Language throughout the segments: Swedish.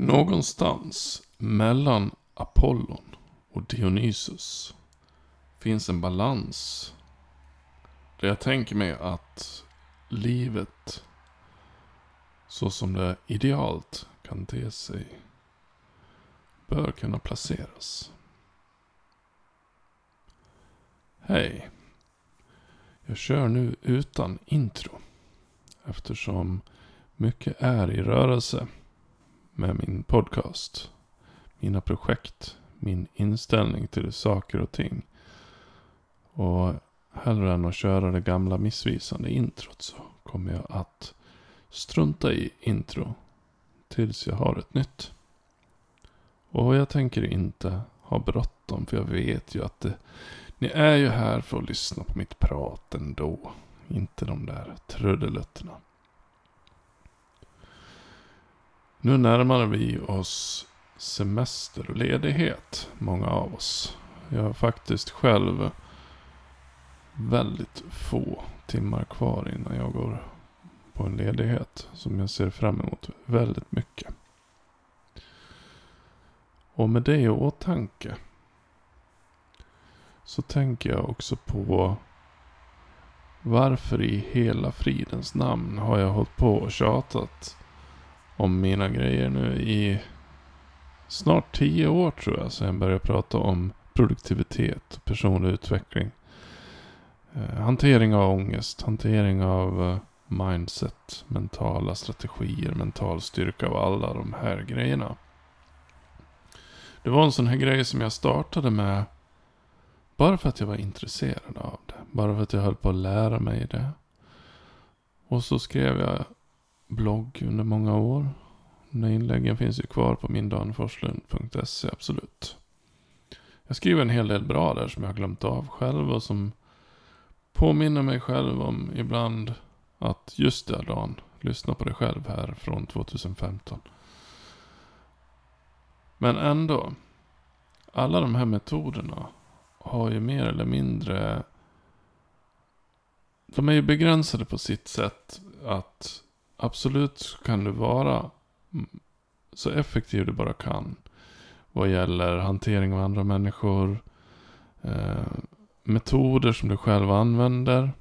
Någonstans mellan Apollon och Dionysus finns en balans. Där jag tänker mig att livet så som det idealt kan te sig bör kunna placeras. Hej. Jag kör nu utan intro. Eftersom mycket är i rörelse med min podcast. Mina projekt. Min inställning till saker och ting. Och hellre än att köra det gamla missvisande introt så kommer jag att strunta i intro. Tills jag har ett nytt. Och jag tänker inte ha bråttom för jag vet ju att det, ni är ju här för att lyssna på mitt prat ändå. Inte de där trudelutterna. Nu närmar vi oss semester och ledighet, många av oss. Jag har faktiskt själv väldigt få timmar kvar innan jag går på en ledighet som jag ser fram emot väldigt mycket. Och med det i åtanke så tänker jag också på varför i hela fridens namn har jag hållit på och tjatat om mina grejer nu i snart tio år tror jag. Så jag började prata om produktivitet och personlig utveckling. Eh, hantering av ångest, hantering av eh, mindset, mentala strategier, mental styrka och alla de här grejerna. Det var en sån här grej som jag startade med bara för att jag var intresserad av det. Bara för att jag höll på att lära mig det. Och så skrev jag blogg under många år. De inläggen finns ju kvar på mindanforslund.se, absolut. Jag skriver en hel del bra där som jag har glömt av själv och som påminner mig själv om ibland att just det Dan, lyssna på dig själv här från 2015. Men ändå, alla de här metoderna har ju mer eller mindre... De är ju begränsade på sitt sätt att absolut kan du vara så effektiv du bara kan. Vad gäller hantering av andra människor. Eh, metoder som du själv använder.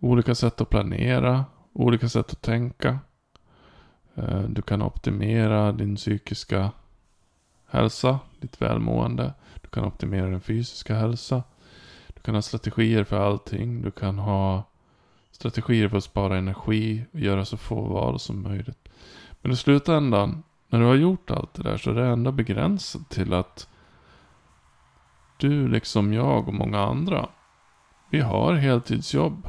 Olika sätt att planera. Olika sätt att tänka. Eh, du kan optimera din psykiska hälsa, ditt välmående. Du kan optimera din fysiska hälsa. Du kan ha strategier för allting. Du kan ha strategier för att spara energi och göra så få val som möjligt. Men i slutändan, när du har gjort allt det där så är det ändå begränsat till att du liksom jag och många andra, vi har heltidsjobb.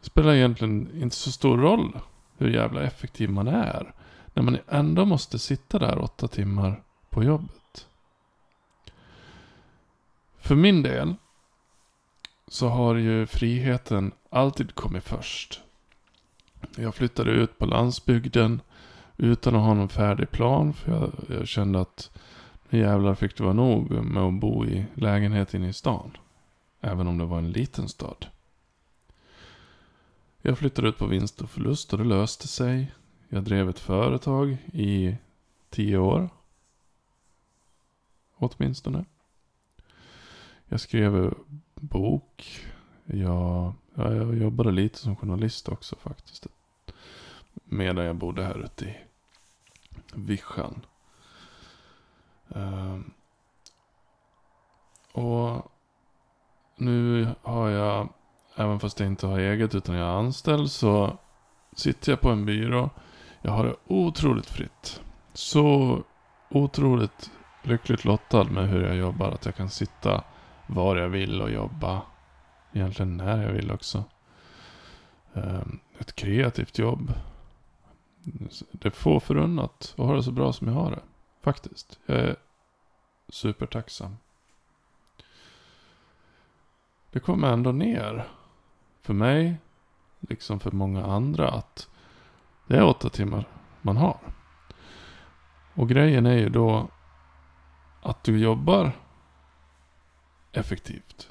Det spelar egentligen inte så stor roll hur jävla effektiv man är. När man ändå måste sitta där åtta timmar på jobbet. För min del så har ju friheten alltid kommit först. Jag flyttade ut på landsbygden utan att ha någon färdig plan. För jag, jag kände att nu jävlar fick det vara nog med att bo i lägenhet inne i stan. Även om det var en liten stad. Jag flyttade ut på vinst och förlust och det löste sig. Jag drev ett företag i tio år. Åtminstone. Jag skrev bok. Jag, ja, jag jobbade lite som journalist också faktiskt. Medan jag bodde här ute i Vischan. Um, och nu har jag, även fast jag inte har eget utan jag är anställd, så sitter jag på en byrå. Jag har det otroligt fritt. Så otroligt lyckligt lottad med hur jag jobbar. Att jag kan sitta var jag vill och jobba. Egentligen när jag vill också. Ehm, ett kreativt jobb. Det är få förunnat att ha det så bra som jag har det. Faktiskt. Jag är supertacksam. Det kommer ändå ner. För mig, liksom för många andra, att det är åtta timmar man har. Och grejen är ju då att du jobbar effektivt.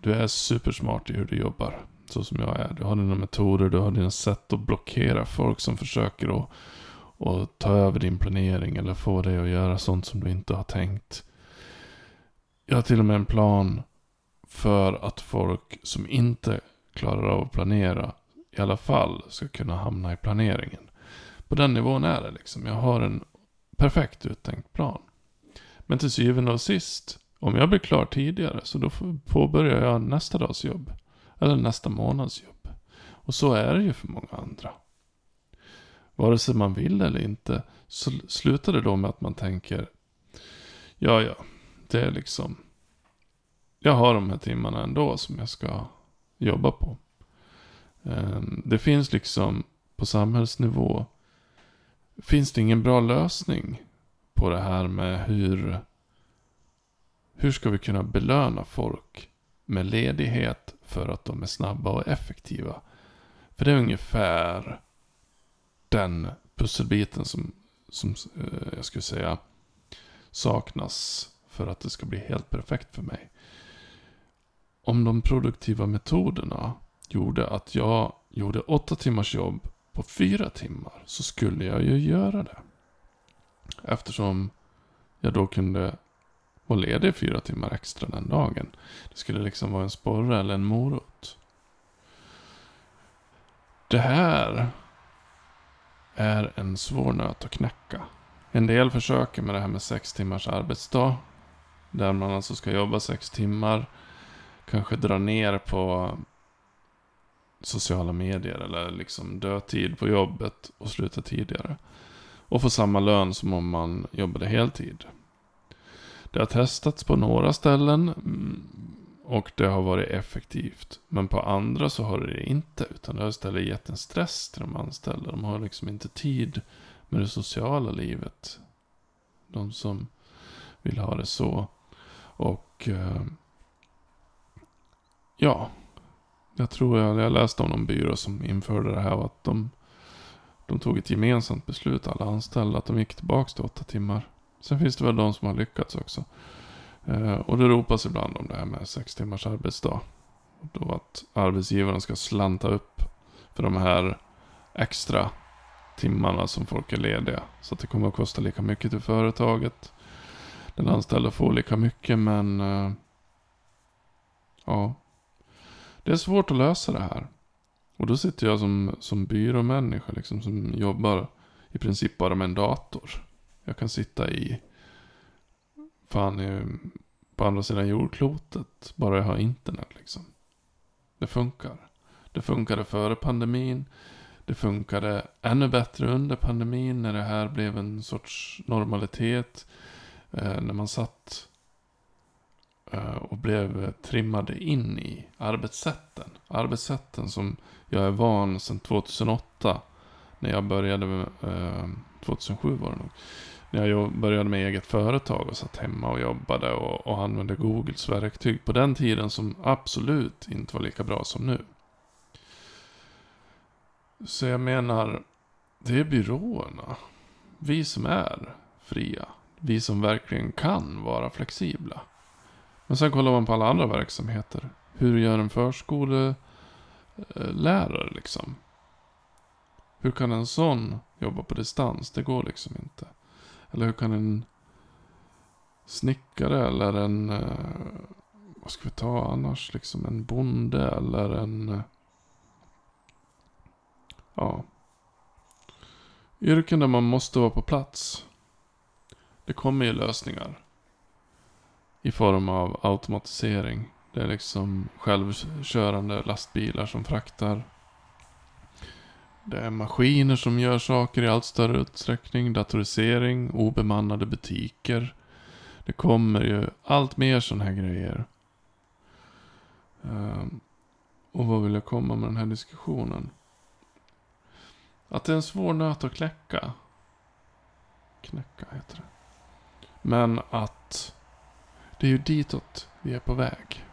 Du är supersmart i hur du jobbar. Så som jag är. Du har dina metoder, du har dina sätt att blockera folk som försöker att, att ta över din planering eller få dig att göra sånt som du inte har tänkt. Jag har till och med en plan för att folk som inte klarar av att planera i alla fall ska kunna hamna i planeringen. På den nivån är det liksom. Jag har en perfekt uttänkt plan. Men till syvende och sist, om jag blir klar tidigare så då påbörjar jag nästa dags jobb. Eller nästa månads jobb. Och så är det ju för många andra. Vare sig man vill eller inte, så slutar det då med att man tänker, ja ja, det är liksom, jag har de här timmarna ändå som jag ska jobba på. Ehm, det finns liksom på samhällsnivå, finns det ingen bra lösning på det här med hur, hur ska vi kunna belöna folk med ledighet för att de är snabba och effektiva. För det är ungefär den pusselbiten som, som eh, jag skulle säga saknas för att det ska bli helt perfekt för mig. Om de produktiva metoderna gjorde att jag gjorde åtta timmars jobb på fyra timmar så skulle jag ju göra det. Eftersom jag då kunde vara ledig fyra timmar extra den dagen. Det skulle liksom vara en sporre eller en morot. Det här är en svår nöt att knäcka. En del försöker med det här med sex timmars arbetsdag. Där man alltså ska jobba sex timmar. Kanske dra ner på sociala medier eller liksom dödtid på jobbet och sluta tidigare. Och få samma lön som om man jobbade heltid. Det har testats på några ställen mm, och det har varit effektivt. Men på andra så har det inte. Utan det har istället gett en stress till de anställda. De har liksom inte tid med det sociala livet. De som vill ha det så. Och eh, ja, jag tror jag, jag läste om någon byrå som införde det här. Att de, de tog ett gemensamt beslut, alla anställda, att de gick tillbaka till åtta timmar. Sen finns det väl de som har lyckats också. Eh, och det ropas ibland om det här med sex timmars arbetsdag. Då att arbetsgivaren ska slanta upp för de här extra timmarna som folk är lediga. Så att det kommer att kosta lika mycket till företaget. Den anställda får lika mycket men... Eh, ja. Det är svårt att lösa det här. Och då sitter jag som, som byråmänniska liksom som jobbar i princip bara med en dator. Jag kan sitta i fan på andra sidan jordklotet. Bara jag har internet liksom. Det funkar. Det funkade före pandemin. Det funkade ännu bättre under pandemin när det här blev en sorts normalitet. Eh, när man satt eh, och blev trimmade in i arbetssätten. Arbetssätten som jag är van sedan 2008. När jag började, med, eh, 2007 var det nog när jag började med eget företag och satt hemma och jobbade och, och använde Googles verktyg på den tiden som absolut inte var lika bra som nu. Så jag menar, det är byråerna. Vi som är fria. Vi som verkligen kan vara flexibla. Men sen kollar man på alla andra verksamheter. Hur gör en förskolelärare eh, liksom? Hur kan en sån jobba på distans? Det går liksom inte. Eller hur kan en snickare eller en, eh, vad ska vi ta annars, liksom en bonde eller en, eh, ja. Yrken där man måste vara på plats. Det kommer ju lösningar. I form av automatisering. Det är liksom självkörande lastbilar som fraktar det är maskiner som gör saker i allt större utsträckning, datorisering, obemannade butiker. Det kommer ju allt mer sådana här grejer. Ehm, och vad vill jag komma med den här diskussionen? Att det är en svår nöt att kläcka. Knäcka heter det. Men att det är ju ditåt vi är på väg.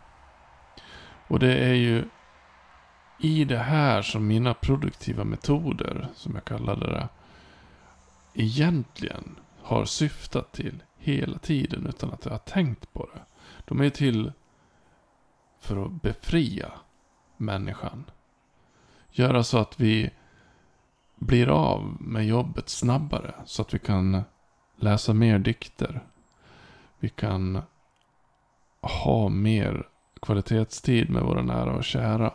Och det är ju i det här som mina produktiva metoder, som jag kallade det, egentligen har syftat till hela tiden utan att jag har tänkt på det. De är till för att befria människan. Göra så att vi blir av med jobbet snabbare. Så att vi kan läsa mer dikter. Vi kan ha mer kvalitetstid med våra nära och kära.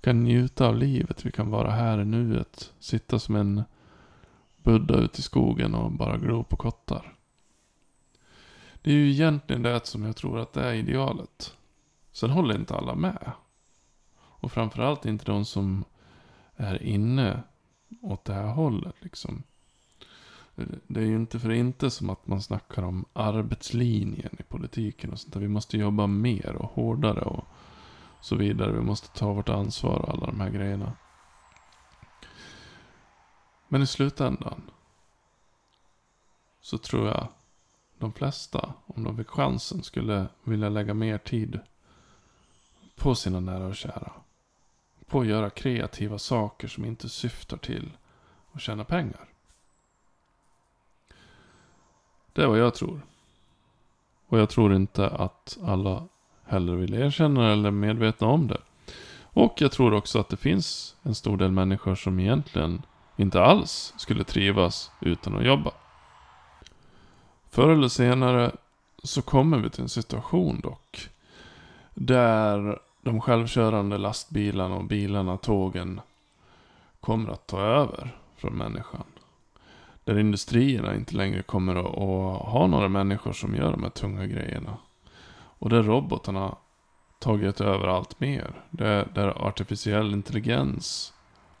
Vi kan njuta av livet, vi kan vara här i nuet. Sitta som en Buddha ute i skogen och bara glo på kottar. Det är ju egentligen det som jag tror att det är idealet. Sen håller inte alla med. Och framförallt inte de som är inne åt det här hållet liksom. Det är ju inte för inte som att man snackar om arbetslinjen i politiken och sånt där. Vi måste jobba mer och hårdare och så vidare. Vi måste ta vårt ansvar och alla de här grejerna. Men i slutändan så tror jag de flesta, om de fick chansen, skulle vilja lägga mer tid på sina nära och kära. På att göra kreativa saker som inte syftar till att tjäna pengar. Det är vad jag tror. Och jag tror inte att alla hellre vill erkänna eller medvetna om det. Och jag tror också att det finns en stor del människor som egentligen inte alls skulle trivas utan att jobba. Förr eller senare så kommer vi till en situation dock. Där de självkörande lastbilarna och bilarna, tågen, kommer att ta över från människan. Där industrierna inte längre kommer att ha några människor som gör de här tunga grejerna. Och där robotarna tagit över allt mer. Där, där artificiell intelligens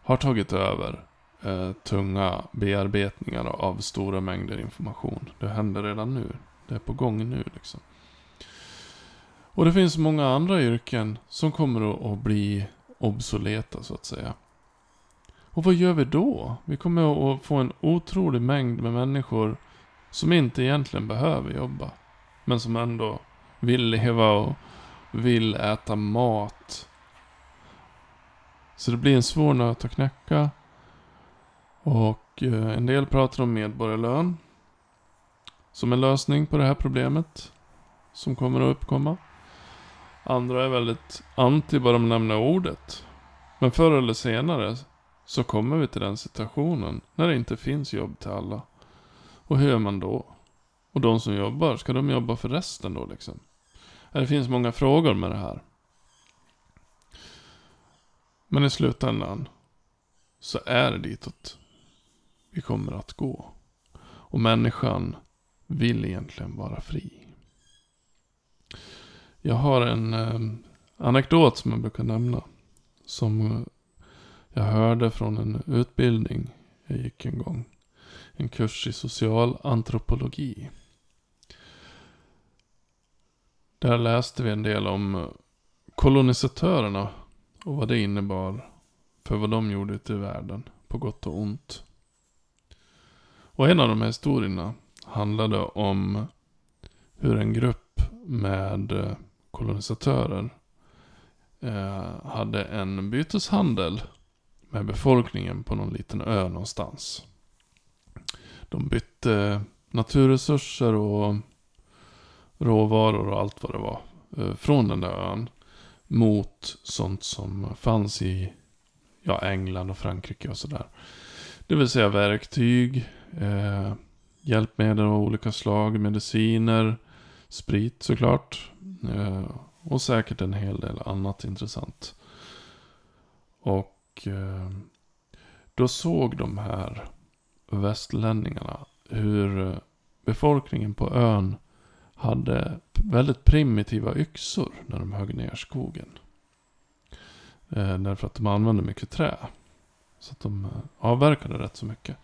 har tagit över eh, tunga bearbetningar av stora mängder information. Det händer redan nu. Det är på gång nu liksom. Och det finns många andra yrken som kommer att, att bli obsoleta så att säga. Och vad gör vi då? Vi kommer att få en otrolig mängd med människor som inte egentligen behöver jobba. Men som ändå vill leva och vill äta mat. Så det blir en svår nöt att knäcka. Och eh, en del pratar om medborgarlön. Som en lösning på det här problemet. Som kommer att uppkomma. Andra är väldigt anti bara de nämner ordet. Men förr eller senare så kommer vi till den situationen när det inte finns jobb till alla. Och hur gör man då? Och de som jobbar, ska de jobba för resten då liksom? Det finns många frågor med det här. Men i slutändan så är det ditåt vi kommer att gå. Och människan vill egentligen vara fri. Jag har en eh, anekdot som jag brukar nämna. Som jag hörde från en utbildning jag gick en gång. En kurs i social antropologi. Där läste vi en del om eh, kolonisatörerna och vad det innebar för vad de gjorde ute i världen, på gott och ont. Och en av de här historierna handlade om hur en grupp med eh, kolonisatörer eh, hade en byteshandel med befolkningen på någon liten ö någonstans. De bytte naturresurser och råvaror och allt vad det var eh, från den där ön mot sånt som fanns i ja, England och Frankrike och sådär. Det vill säga verktyg, eh, hjälpmedel av olika slag, mediciner, sprit såklart. Eh, och säkert en hel del annat intressant. Och eh, då såg de här västlänningarna hur eh, befolkningen på ön hade väldigt primitiva yxor när de högg ner skogen. Eh, därför att de använde mycket trä. Så att de eh, avverkade rätt så mycket.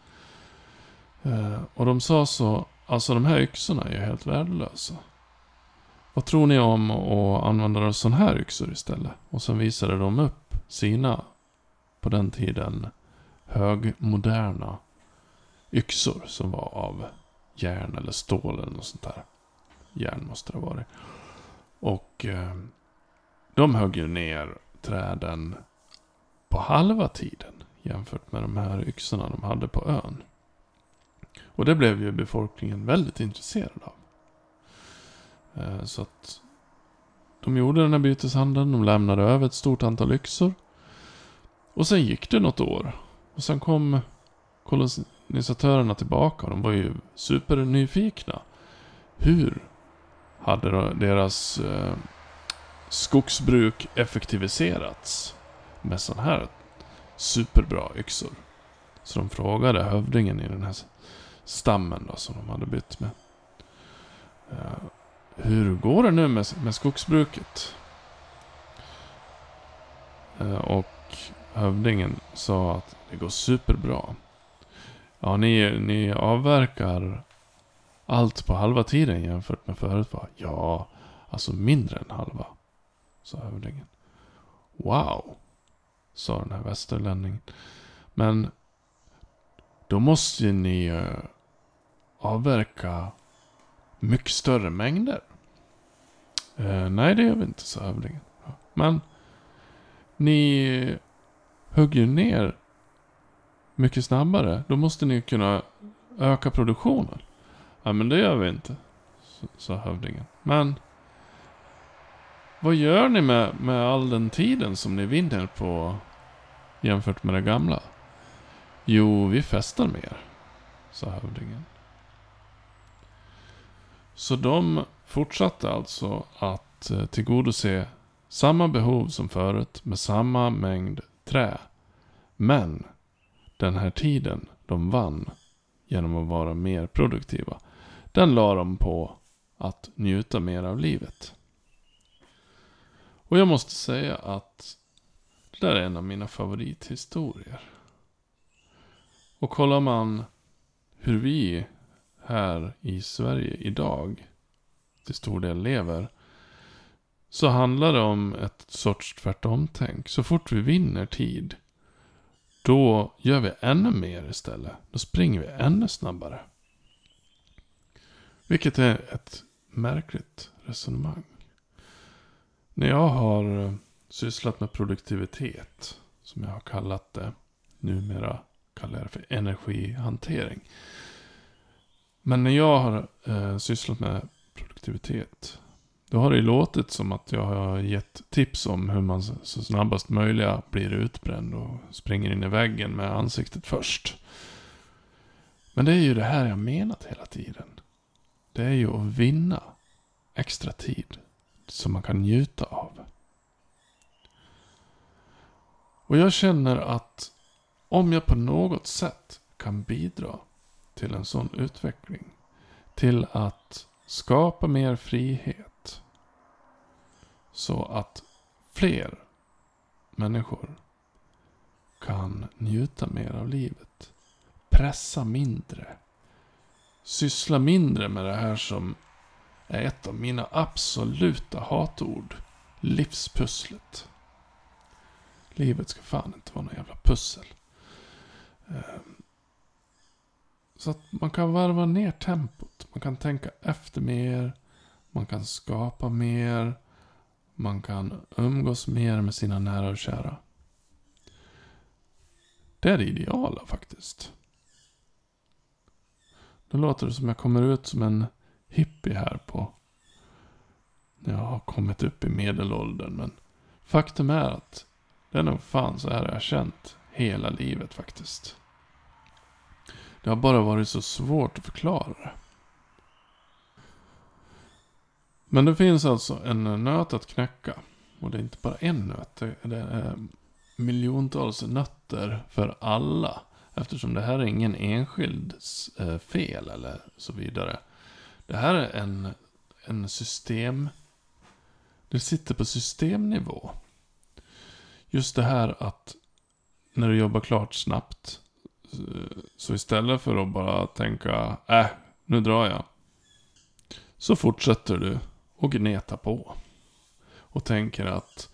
Eh, och de sa så, alltså de här yxorna är ju helt värdelösa. Vad tror ni om att använda sådana här yxor istället? Och sen visade de upp sina, på den tiden, högmoderna yxor som var av järn eller stål eller något sånt där. Järn måste det ha varit. Och eh, de högg ju ner träden på halva tiden jämfört med de här yxorna de hade på ön. Och det blev ju befolkningen väldigt intresserad av. Eh, så att de gjorde den här byteshandeln, de lämnade över ett stort antal yxor. Och sen gick det något år. Och sen kom kolonisatörerna tillbaka och de var ju supernyfikna. Hur hade då deras eh, skogsbruk effektiviserats med sådana här superbra yxor? Så de frågade hövdingen i den här stammen då, som de hade bytt med. Eh, hur går det nu med, med skogsbruket? Eh, och hövdingen sa att det går superbra. Ja, ni, ni avverkar allt på halva tiden jämfört med förut va? Ja, alltså mindre än halva. Sa hövdingen. Wow, sa den här västerlänningen. Men då måste ju ni eh, avverka mycket större mängder. Eh, nej, det gör vi inte, sa hövdingen. Men ni hugger ner mycket snabbare. Då måste ni kunna öka produktionen. Ja, men det gör vi inte, sa hövdingen. Men vad gör ni med, med all den tiden som ni vinner på jämfört med det gamla? Jo, vi festar mer, sa hövdingen. Så de fortsatte alltså att eh, tillgodose samma behov som förut med samma mängd trä. Men den här tiden de vann genom att vara mer produktiva, den la de på att njuta mer av livet. Och jag måste säga att det där är en av mina favorithistorier. Och kollar man hur vi här i Sverige idag till stor del lever. Så handlar det om ett sorts tvärtomtänk. Så fort vi vinner tid. Då gör vi ännu mer istället. Då springer vi ännu snabbare. Vilket är ett märkligt resonemang. När jag har eh, sysslat med produktivitet, som jag har kallat det, numera kallar jag det för energihantering. Men när jag har eh, sysslat med produktivitet, då har det låtit som att jag har gett tips om hur man så snabbast möjliga blir utbränd och springer in i väggen med ansiktet först. Men det är ju det här jag menat hela tiden. Det är ju att vinna extra tid som man kan njuta av. Och jag känner att om jag på något sätt kan bidra till en sån utveckling. Till att skapa mer frihet. Så att fler människor kan njuta mer av livet. Pressa mindre. Syssla mindre med det här som är ett av mina absoluta hatord. Livspusslet. Livet ska fan inte vara någon jävla pussel. Ehm, så att man kan varva ner tempot. Man kan tänka efter mer. Man kan skapa mer. Man kan umgås mer med sina nära och kära. Det är det ideala faktiskt. Nu låter det som jag kommer ut som en hippie här på... När jag har kommit upp i medelåldern. Men faktum är att det är nog fan så här jag har känt hela livet faktiskt. Det har bara varit så svårt att förklara det. Men det finns alltså en nöt att knäcka. Och det är inte bara en nöt. Det är eh, miljontals nötter för alla. Eftersom det här är ingen enskilds eh, fel eller så vidare. Det här är en, en system... Det sitter på systemnivå. Just det här att när du jobbar klart snabbt eh, så istället för att bara tänka, äh, nu drar jag. Så fortsätter du och gneta på. Och tänker att,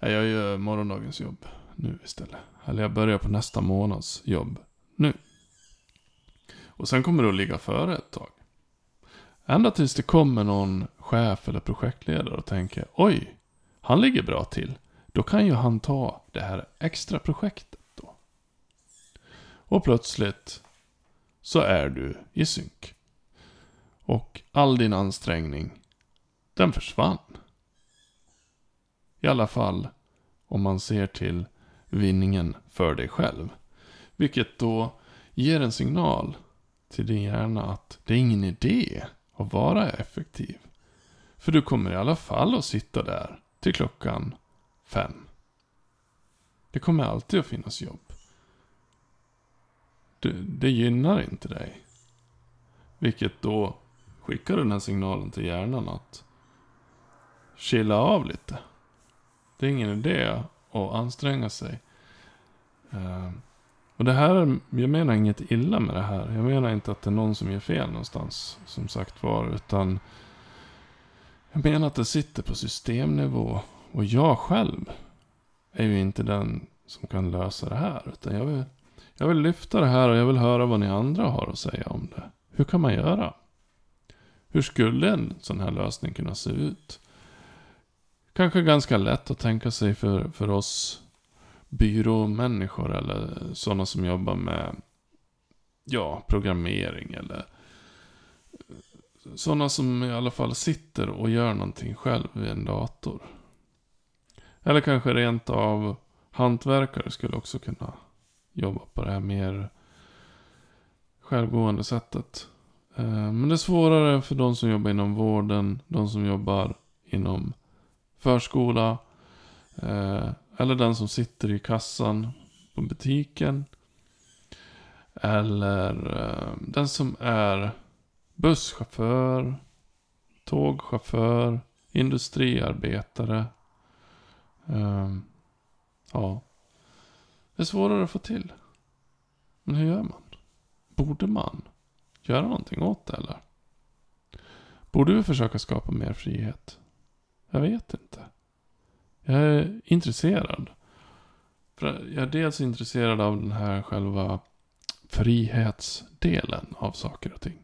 äh, jag gör morgondagens jobb nu istället. Eller jag börjar på nästa månads jobb nu. Och sen kommer du att ligga före ett tag. Ända tills det kommer någon chef eller projektledare och tänker, oj, han ligger bra till. Då kan ju han ta det här extra projektet. då. Och plötsligt så är du i synk. Och all din ansträngning, den försvann. I alla fall om man ser till vinningen för dig själv. Vilket då ger en signal till din hjärna att det är ingen idé att vara effektiv. För du kommer i alla fall att sitta där till klockan fem. Det kommer alltid att finnas jobb. Det, det gynnar inte dig. Vilket då skickar den här signalen till hjärnan att chilla av lite. Det är ingen idé och anstränga sig. Uh, och det här, jag menar inget illa med det här. Jag menar inte att det är någon som gör fel någonstans, som sagt var. Utan jag menar att det sitter på systemnivå. Och jag själv är ju inte den som kan lösa det här. Utan jag vill, jag vill lyfta det här och jag vill höra vad ni andra har att säga om det. Hur kan man göra? Hur skulle en sån här lösning kunna se ut? Kanske ganska lätt att tänka sig för, för oss byråmänniskor eller sådana som jobbar med ja, programmering eller sådana som i alla fall sitter och gör någonting själv vid en dator. Eller kanske rent av hantverkare skulle också kunna jobba på det här mer självgående sättet. Eh, men det är svårare för de som jobbar inom vården, de som jobbar inom förskola, eh, eller den som sitter i kassan på butiken. Eller eh, den som är busschaufför, tågchaufför, industriarbetare. Eh, ja. Det är svårare att få till. Men hur gör man? Borde man göra någonting åt det eller? Borde vi försöka skapa mer frihet? Jag vet inte. Jag är intresserad. För jag är dels intresserad av den här själva frihetsdelen av saker och ting.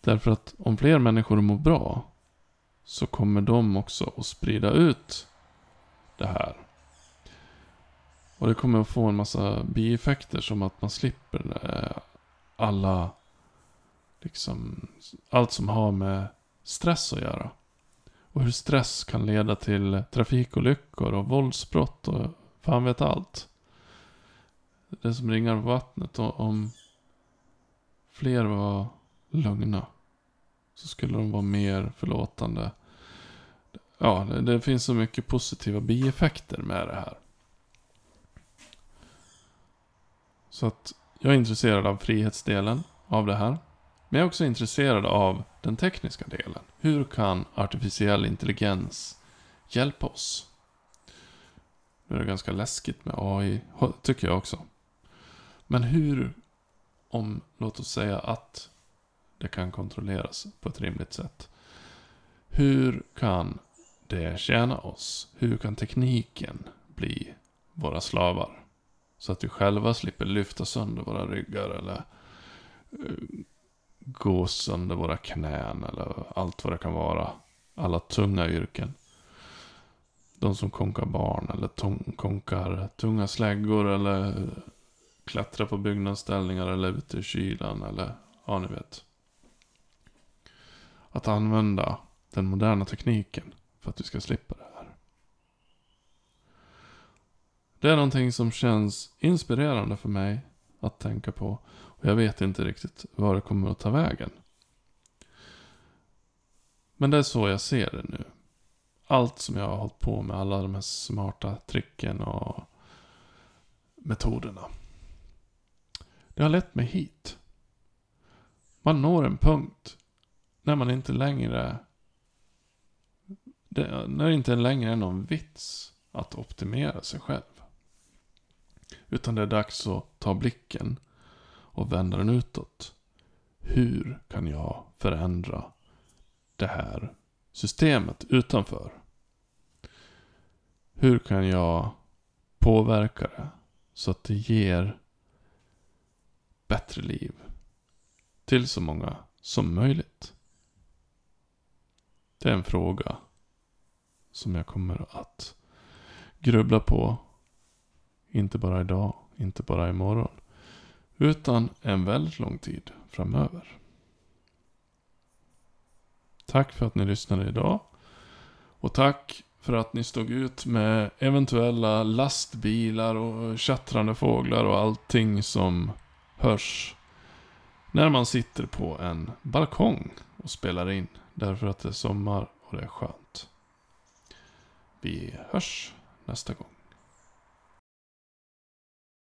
Därför att om fler människor mår bra så kommer de också att sprida ut det här. Och det kommer att få en massa bieffekter som att man slipper eh, alla, liksom, allt som har med stress att göra. Och hur stress kan leda till trafikolyckor och våldsbrott och fan vet allt. Det som ringar på vattnet. Och om fler var lugna. Så skulle de vara mer förlåtande. Ja, det, det finns så mycket positiva bieffekter med det här. Så att jag är intresserad av frihetsdelen av det här. Men jag är också intresserad av den tekniska delen. Hur kan artificiell intelligens hjälpa oss? Nu är det ganska läskigt med AI, tycker jag också. Men hur, om, låt oss säga att det kan kontrolleras på ett rimligt sätt. Hur kan det tjäna oss? Hur kan tekniken bli våra slavar? Så att vi själva slipper lyfta sönder våra ryggar eller eh, gå sönder våra knän eller allt vad det kan vara. Alla tunga yrken. De som konkar barn eller konkar tunga släggor eller klättrar på byggnadsställningar eller ute i kylan eller ja, ni vet. Att använda den moderna tekniken för att vi ska slippa det här. Det är någonting som känns inspirerande för mig att tänka på. Och jag vet inte riktigt var det kommer att ta vägen. Men det är så jag ser det nu. Allt som jag har hållit på med, alla de här smarta tricken och metoderna. Det har lett mig hit. Man når en punkt när man inte längre... När det inte längre är någon vits att optimera sig själv. Utan det är dags att ta blicken och vända den utåt. Hur kan jag förändra det här systemet utanför? Hur kan jag påverka det så att det ger bättre liv till så många som möjligt? Det är en fråga som jag kommer att grubbla på. Inte bara idag, inte bara imorgon. Utan en väldigt lång tid framöver. Tack för att ni lyssnade idag. Och tack för att ni stod ut med eventuella lastbilar och tjattrande fåglar och allting som hörs när man sitter på en balkong och spelar in. Därför att det är sommar och det är skönt. Vi hörs nästa gång.